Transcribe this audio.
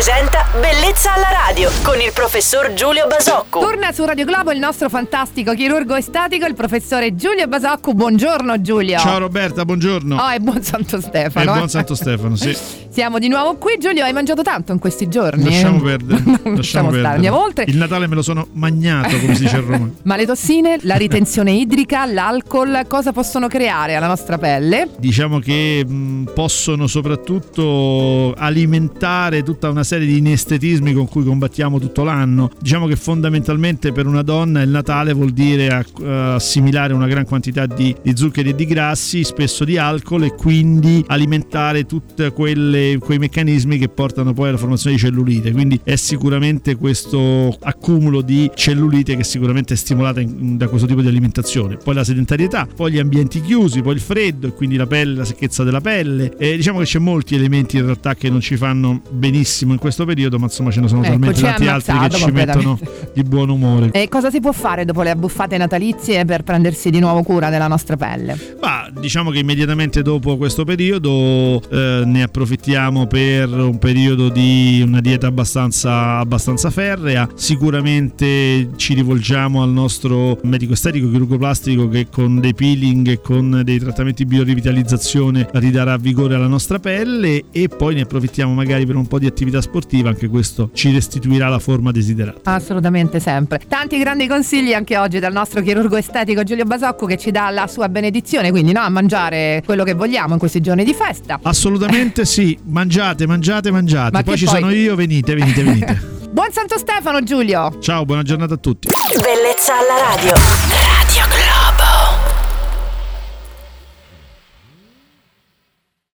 presenta Bellezza alla radio con il professor Giulio Basocco. Torna su Radio Globo il nostro fantastico chirurgo estatico, il professore Giulio Basocco. Buongiorno Giulio. Ciao Roberta, buongiorno. Oh, e buon Santo Stefano. E eh. buon Santo Stefano, sì. Siamo di nuovo qui. Giulio, hai mangiato tanto in questi giorni? Lasciamo perdere. Lasciamo Lasciamo stare, perdere. andiamo oltre. Il Natale me lo sono magnato, come si dice a Roma. Ma le tossine, la ritenzione idrica, l'alcol, cosa possono creare alla nostra pelle? Diciamo che mh, possono soprattutto alimentare tutta una serie di inestetismi con cui combattiamo tutto l'anno. Diciamo che fondamentalmente per una donna il Natale vuol dire acc- assimilare una gran quantità di, di zuccheri e di grassi, spesso di alcol e quindi alimentare tutti quei meccanismi che portano poi alla formazione di cellulite. Quindi è sicuramente questo accumulo di cellulite che sicuramente è stimolata da questo tipo di alimentazione. Poi la sedentarietà, poi gli ambienti chiusi, poi il freddo e quindi la pelle, la secchezza della pelle. E diciamo che c'è molti elementi in realtà che non ci fanno benissimo in questo periodo, ma insomma ce ne sono Ecco, talmente tanti altri che ci mettono. Di buon umore. E cosa si può fare dopo le abbuffate natalizie per prendersi di nuovo cura della nostra pelle? Ma diciamo che immediatamente dopo questo periodo eh, ne approfittiamo per un periodo di una dieta abbastanza, abbastanza ferrea. Sicuramente ci rivolgiamo al nostro medico estetico chirurgo plastico che con dei peeling e con dei trattamenti di biorivitalizzazione ridarà vigore alla nostra pelle e poi ne approfittiamo magari per un po' di attività sportiva, anche questo ci restituirà la forma desiderata. Assolutamente sempre. Tanti grandi consigli anche oggi dal nostro chirurgo estetico Giulio Basocco che ci dà la sua benedizione, quindi no, a mangiare quello che vogliamo in questi giorni di festa. Assolutamente sì, mangiate, mangiate, mangiate. Ma poi ci poi- sono io, venite, venite, venite. Buon Santo Stefano Giulio! Ciao, buona giornata a tutti. Bellezza alla radio.